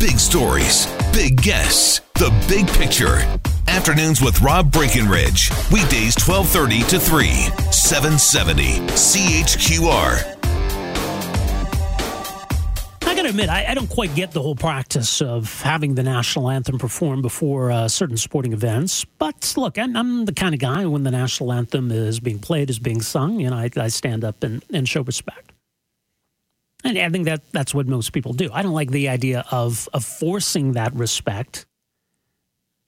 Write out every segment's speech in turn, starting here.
Big stories, big guests, the big picture. Afternoons with Rob Breckenridge. Weekdays 1230 to 3, 770 CHQR. I got to admit, I, I, don't quite get the whole practice of having the national anthem performed before uh, certain sporting events. But look, I'm, I'm, the kind of guy when the national anthem is being played, is being sung, and I, I stand up and, and show respect. And I think that that's what most people do. I don't like the idea of of forcing that respect.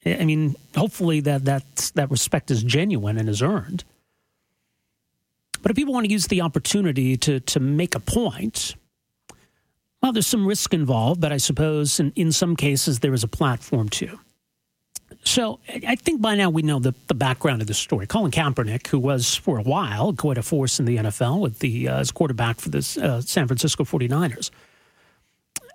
I mean, hopefully that that that respect is genuine and is earned. But if people want to use the opportunity to to make a point, well, there's some risk involved, but I suppose in, in some cases there is a platform too. So I think by now we know the, the background of the story. Colin Kaepernick, who was for a while quite a force in the NFL with the uh, as quarterback for the uh, San Francisco 49ers,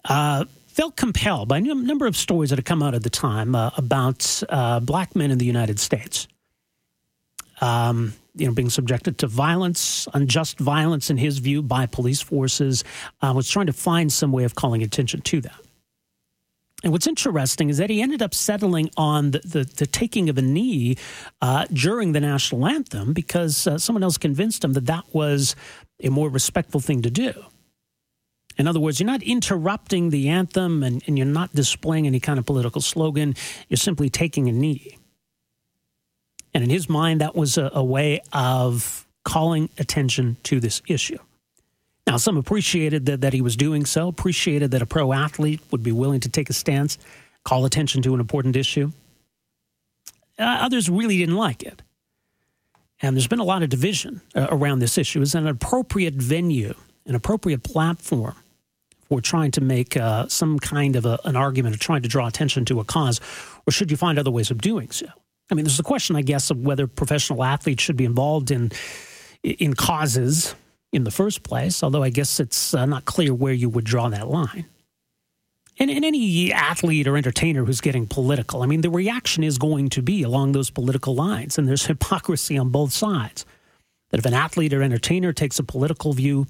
uh, felt compelled by a number of stories that had come out at the time uh, about uh, black men in the United States. Um, you know, being subjected to violence, unjust violence, in his view, by police forces, uh, was trying to find some way of calling attention to that. And what's interesting is that he ended up settling on the, the, the taking of a knee uh, during the national anthem because uh, someone else convinced him that that was a more respectful thing to do. In other words, you're not interrupting the anthem and, and you're not displaying any kind of political slogan. You're simply taking a knee. And in his mind, that was a, a way of calling attention to this issue. Now, some appreciated that, that he was doing so, appreciated that a pro athlete would be willing to take a stance, call attention to an important issue. Uh, others really didn't like it. And there's been a lot of division uh, around this issue. Is an appropriate venue, an appropriate platform for trying to make uh, some kind of a, an argument or trying to draw attention to a cause, or should you find other ways of doing so? I mean, there's a question, I guess, of whether professional athletes should be involved in in causes in the first place, although I guess it's uh, not clear where you would draw that line. And, and any athlete or entertainer who's getting political, I mean, the reaction is going to be along those political lines, and there's hypocrisy on both sides. That if an athlete or entertainer takes a political view,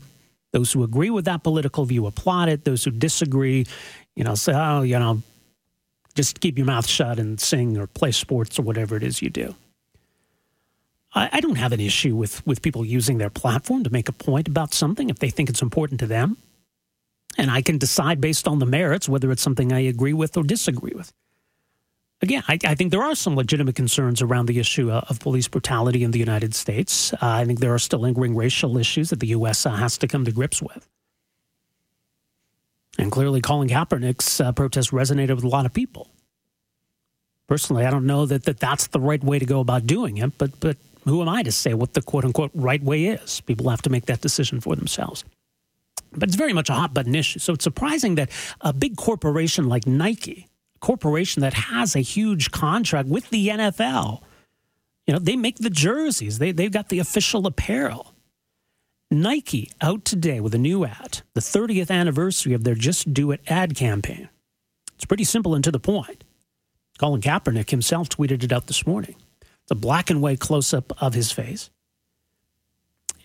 those who agree with that political view applaud it. Those who disagree, you know, say, oh, you know, just keep your mouth shut and sing or play sports or whatever it is you do. I, I don't have an issue with, with people using their platform to make a point about something if they think it's important to them. And I can decide based on the merits whether it's something I agree with or disagree with. Again, I, I think there are some legitimate concerns around the issue uh, of police brutality in the United States. Uh, I think there are still lingering racial issues that the U.S. Uh, has to come to grips with. And clearly, Colin Kaepernick's uh, protest resonated with a lot of people. Personally, I don't know that, that that's the right way to go about doing it, but, but who am I to say what the quote unquote right way is? People have to make that decision for themselves. But it's very much a hot button issue. So it's surprising that a big corporation like Nike, a corporation that has a huge contract with the NFL, you know, they make the jerseys, they, they've got the official apparel. Nike out today with a new ad, the 30th anniversary of their Just Do It ad campaign. It's pretty simple and to the point. Colin Kaepernick himself tweeted it out this morning. It's a black and white close up of his face.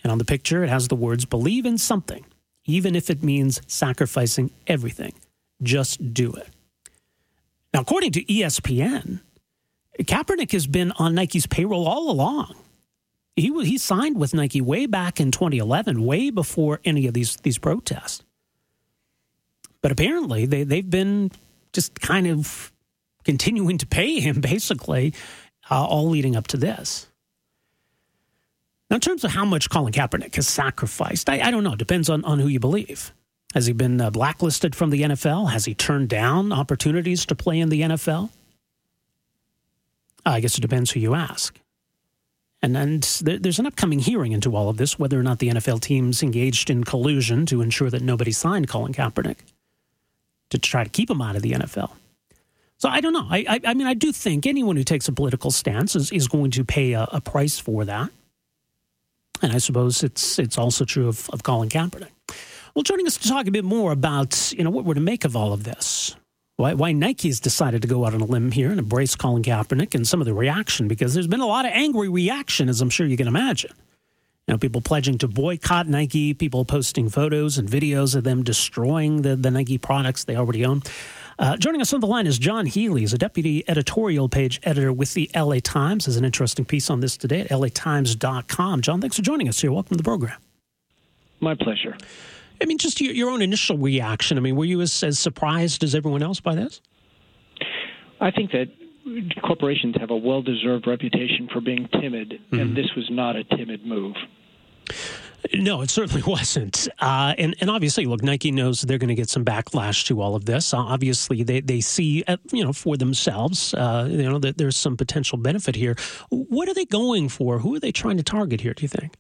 And on the picture, it has the words believe in something, even if it means sacrificing everything. Just do it. Now, according to ESPN, Kaepernick has been on Nike's payroll all along. He, he signed with Nike way back in 2011, way before any of these, these protests. But apparently, they, they've been just kind of continuing to pay him basically uh, all leading up to this. Now, in terms of how much Colin Kaepernick has sacrificed, I, I don't know. It depends on, on who you believe. Has he been uh, blacklisted from the NFL? Has he turned down opportunities to play in the NFL? I guess it depends who you ask. And, and there's an upcoming hearing into all of this, whether or not the NFL teams engaged in collusion to ensure that nobody signed Colin Kaepernick. to try to keep him out of the NFL. So I don't know. I, I, I mean, I do think anyone who takes a political stance is, is going to pay a, a price for that. And I suppose it's it's also true of, of Colin Kaepernick. Well, joining us to talk a bit more about you know what we're to make of all of this, why, why Nike's decided to go out on a limb here and embrace Colin Kaepernick and some of the reaction because there's been a lot of angry reaction, as I'm sure you can imagine. You know, people pledging to boycott Nike, people posting photos and videos of them destroying the, the Nike products they already own. Uh, joining us on the line is Jon Healey. He's a deputy editorial page editor with the LA Times. There's an interesting piece on this today at latimes.com. John, thanks for joining us here. Welcome to the program. My pleasure. I mean, just your, your own initial reaction. I mean, were you as, as surprised as everyone else by this? I think that corporations have a well deserved reputation for being timid, mm-hmm. and this was not a timid move. No, it certainly wasn't. Uh, and, and obviously, look, Nike knows they're going to get some backlash to all of this. Uh, obviously, they, they see, uh, you know, for themselves, uh, you know, that there's some potential benefit here. What are they going for? Who are they trying to target here, do you think?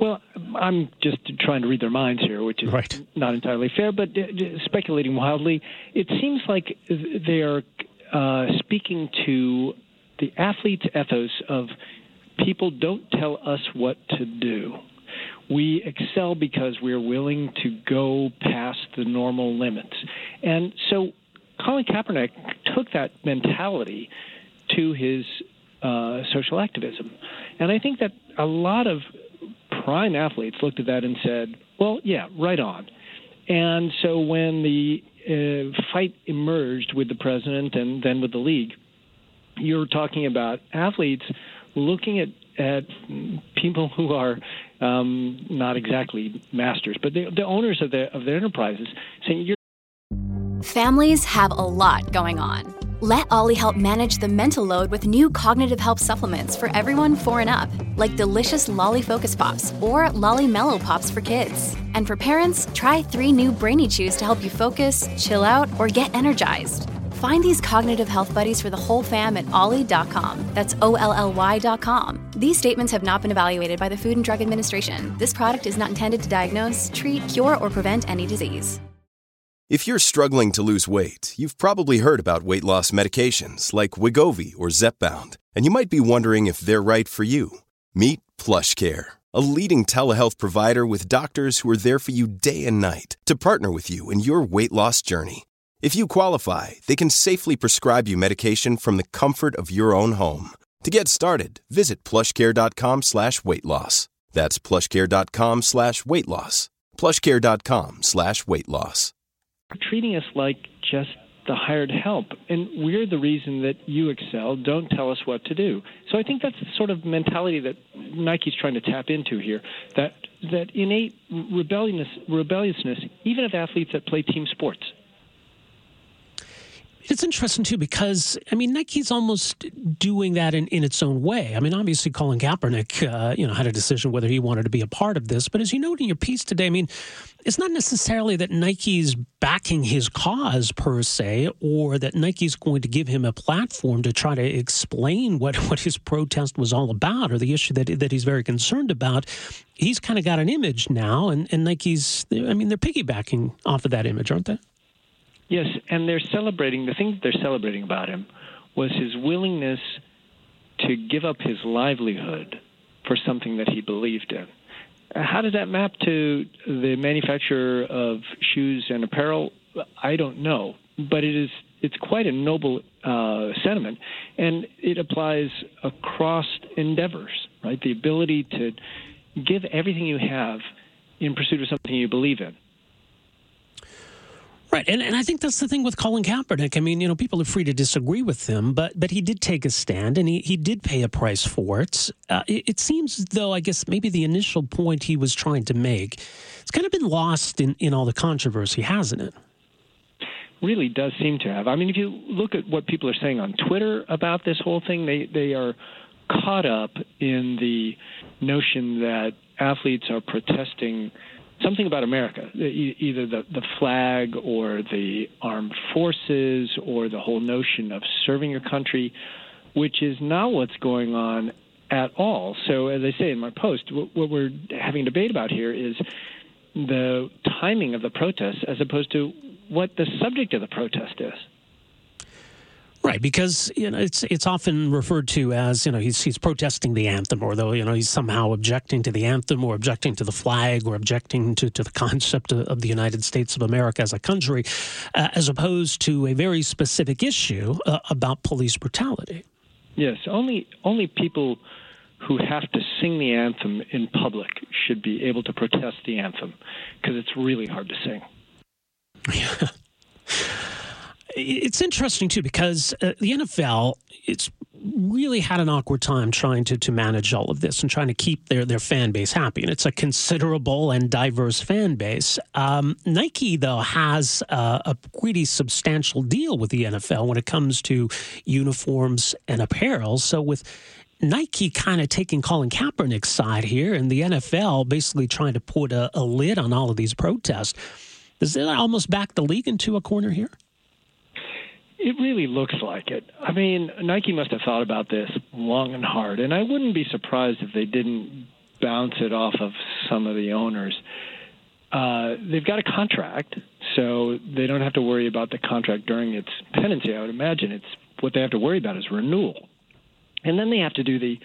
Well, I'm just trying to read their minds here, which is right. not entirely fair, but uh, speculating wildly, it seems like they are uh, speaking to the athlete's ethos of people don't tell us what to do we excel because we're willing to go past the normal limits. And so Colin Kaepernick took that mentality to his uh, social activism. And I think that a lot of prime athletes looked at that and said, well, yeah, right on. And so when the uh, fight emerged with the president and then with the league, you're talking about athletes looking at, at people who are um, not exactly masters, but the, the owners of their of their enterprises, saying you're. Families have a lot going on. Let OLLY help manage the mental load with new cognitive help supplements for everyone four and up, like delicious Lolly Focus Pops or Lolly Mellow Pops for kids. And for parents, try three new Brainy Chews to help you focus, chill out, or get energized. Find these cognitive health buddies for the whole fam at olly.com. That's O L L Y.com. These statements have not been evaluated by the Food and Drug Administration. This product is not intended to diagnose, treat, cure, or prevent any disease. If you're struggling to lose weight, you've probably heard about weight loss medications like Wegovy or Zepbound, and you might be wondering if they're right for you. Meet PlushCare, a leading telehealth provider with doctors who are there for you day and night to partner with you in your weight loss journey. If you qualify, they can safely prescribe you medication from the comfort of your own home. To get started, visit plushcare.com slash weight loss. That's plushcare.com slash weight loss. Plushcare.com slash weight loss. Treating us like just the hired help. And we're the reason that you excel. Don't tell us what to do. So I think that's the sort of mentality that Nike's trying to tap into here. That that innate rebelliousness, rebelliousness, even of athletes that play team sports. It's interesting too because I mean Nike's almost doing that in, in its own way. I mean, obviously Colin Kaepernick, uh, you know, had a decision whether he wanted to be a part of this. But as you note in your piece today, I mean, it's not necessarily that Nike's backing his cause per se, or that Nike's going to give him a platform to try to explain what, what his protest was all about, or the issue that that he's very concerned about. He's kind of got an image now, and, and Nike's, I mean, they're piggybacking off of that image, aren't they? Yes, and they're celebrating. The thing that they're celebrating about him was his willingness to give up his livelihood for something that he believed in. How does that map to the manufacturer of shoes and apparel? I don't know, but it is it's quite a noble uh, sentiment, and it applies across endeavors. Right, the ability to give everything you have in pursuit of something you believe in. Right, and, and I think that's the thing with Colin Kaepernick. I mean, you know, people are free to disagree with him, but but he did take a stand, and he, he did pay a price for it. Uh, it. It seems, though, I guess maybe the initial point he was trying to make, it's kind of been lost in, in all the controversy, hasn't it? Really does seem to have. I mean, if you look at what people are saying on Twitter about this whole thing, they they are caught up in the notion that athletes are protesting something about America, either the, the flag or the armed forces or the whole notion of serving your country, which is not what's going on at all. So, as I say in my post, what we're having a debate about here is the timing of the protests as opposed to what the subject of the protest is. Right, because you know it's it's often referred to as you know he's he's protesting the anthem, or though you know he's somehow objecting to the anthem, or objecting to the flag, or objecting to, to the concept of, of the United States of America as a country, uh, as opposed to a very specific issue uh, about police brutality. Yes, only only people who have to sing the anthem in public should be able to protest the anthem because it's really hard to sing. It's interesting too because uh, the NFL it's really had an awkward time trying to, to manage all of this and trying to keep their, their fan base happy. And it's a considerable and diverse fan base. Um, Nike, though, has uh, a pretty substantial deal with the NFL when it comes to uniforms and apparel. So, with Nike kind of taking Colin Kaepernick's side here and the NFL basically trying to put a, a lid on all of these protests, does that almost back the league into a corner here? It really looks like it. I mean, Nike must have thought about this long and hard, and I wouldn't be surprised if they didn't bounce it off of some of the owners. Uh, they've got a contract, so they don't have to worry about the contract during its pendency. I would imagine it's what they have to worry about is renewal, and then they have to do the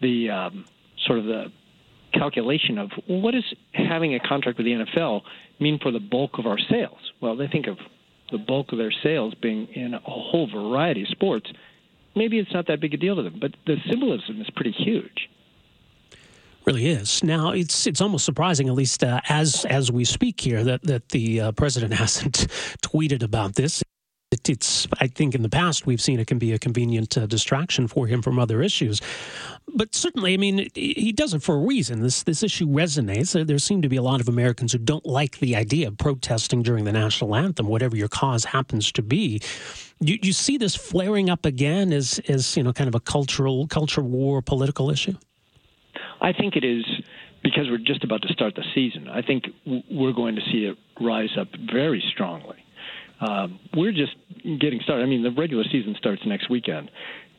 the um, sort of the calculation of what does having a contract with the NFL mean for the bulk of our sales? Well, they think of the bulk of their sales being in a whole variety of sports, maybe it's not that big a deal to them. But the symbolism is pretty huge. Really is. Now it's it's almost surprising, at least uh, as as we speak here, that that the uh, president hasn't tweeted about this. It, it's I think in the past we've seen it can be a convenient uh, distraction for him from other issues, but certainly I mean he does it for a reason. This this issue resonates. There seem to be a lot of Americans who don't like the idea of protesting during the national anthem, whatever your cause happens to be. You, you see this flaring up again as as you know kind of a cultural culture war political issue. I think it is because we're just about to start the season. I think we're going to see it rise up very strongly um, we're just getting started. I mean, the regular season starts next weekend,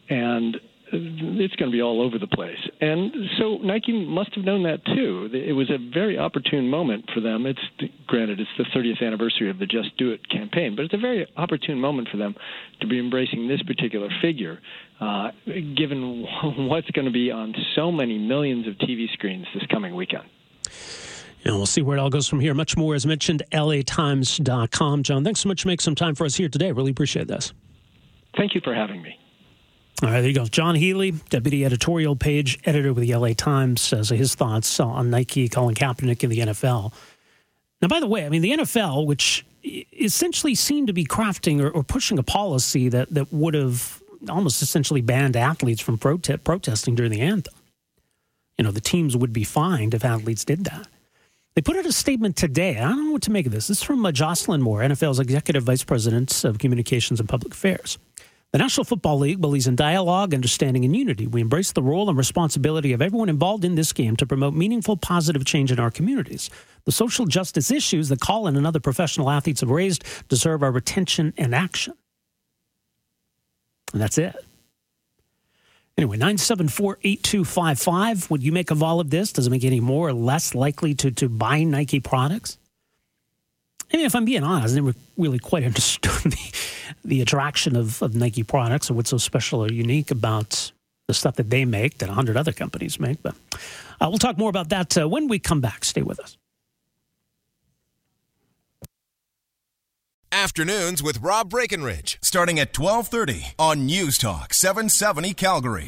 and it's going to be all over the place. And so Nike must have known that too. It was a very opportune moment for them. It's granted it's the 30th anniversary of the Just Do It campaign, but it's a very opportune moment for them to be embracing this particular figure, uh, given what's going to be on so many millions of TV screens this coming weekend. And we'll see where it all goes from here. Much more, as mentioned, latimes.com. Jon, thanks so much for making some time for us here today. Really appreciate this. Thank you for having me. All right, there you go. Jon Healey, deputy editorial page editor with the LA Times, says his thoughts on Nike, Colin Kaepernick, and the NFL. Now, by the way, I mean, the NFL, which essentially seemed to be crafting or, or pushing a policy that, that would have almost essentially banned athletes from prote- protesting during the anthem. You know, the teams would be fined if athletes did that. They put out a statement today. I don't know what to make of this. This is from uh, Jocelyn Moore, NFL's Executive Vice President of Communications and Public Affairs. The National Football League believes in dialogue, understanding, and unity. We embrace the role and responsibility of everyone involved in this game to promote meaningful, positive change in our communities. The social justice issues that Colin and other professional athletes have raised deserve our attention and action. And that's it. Anyway, 974 8255. Would you make of all of this? Does it make you any more or less likely to, to buy Nike products? I mean, if I'm being honest, I never really quite understood the, the attraction of, of Nike products or what's so special or unique about the stuff that they make that 100 other companies make. But uh, we'll talk more about that uh, when we come back. Stay with us. Afternoons with Rob Breckenridge, starting at 1230 on News Talk 770 Calgary.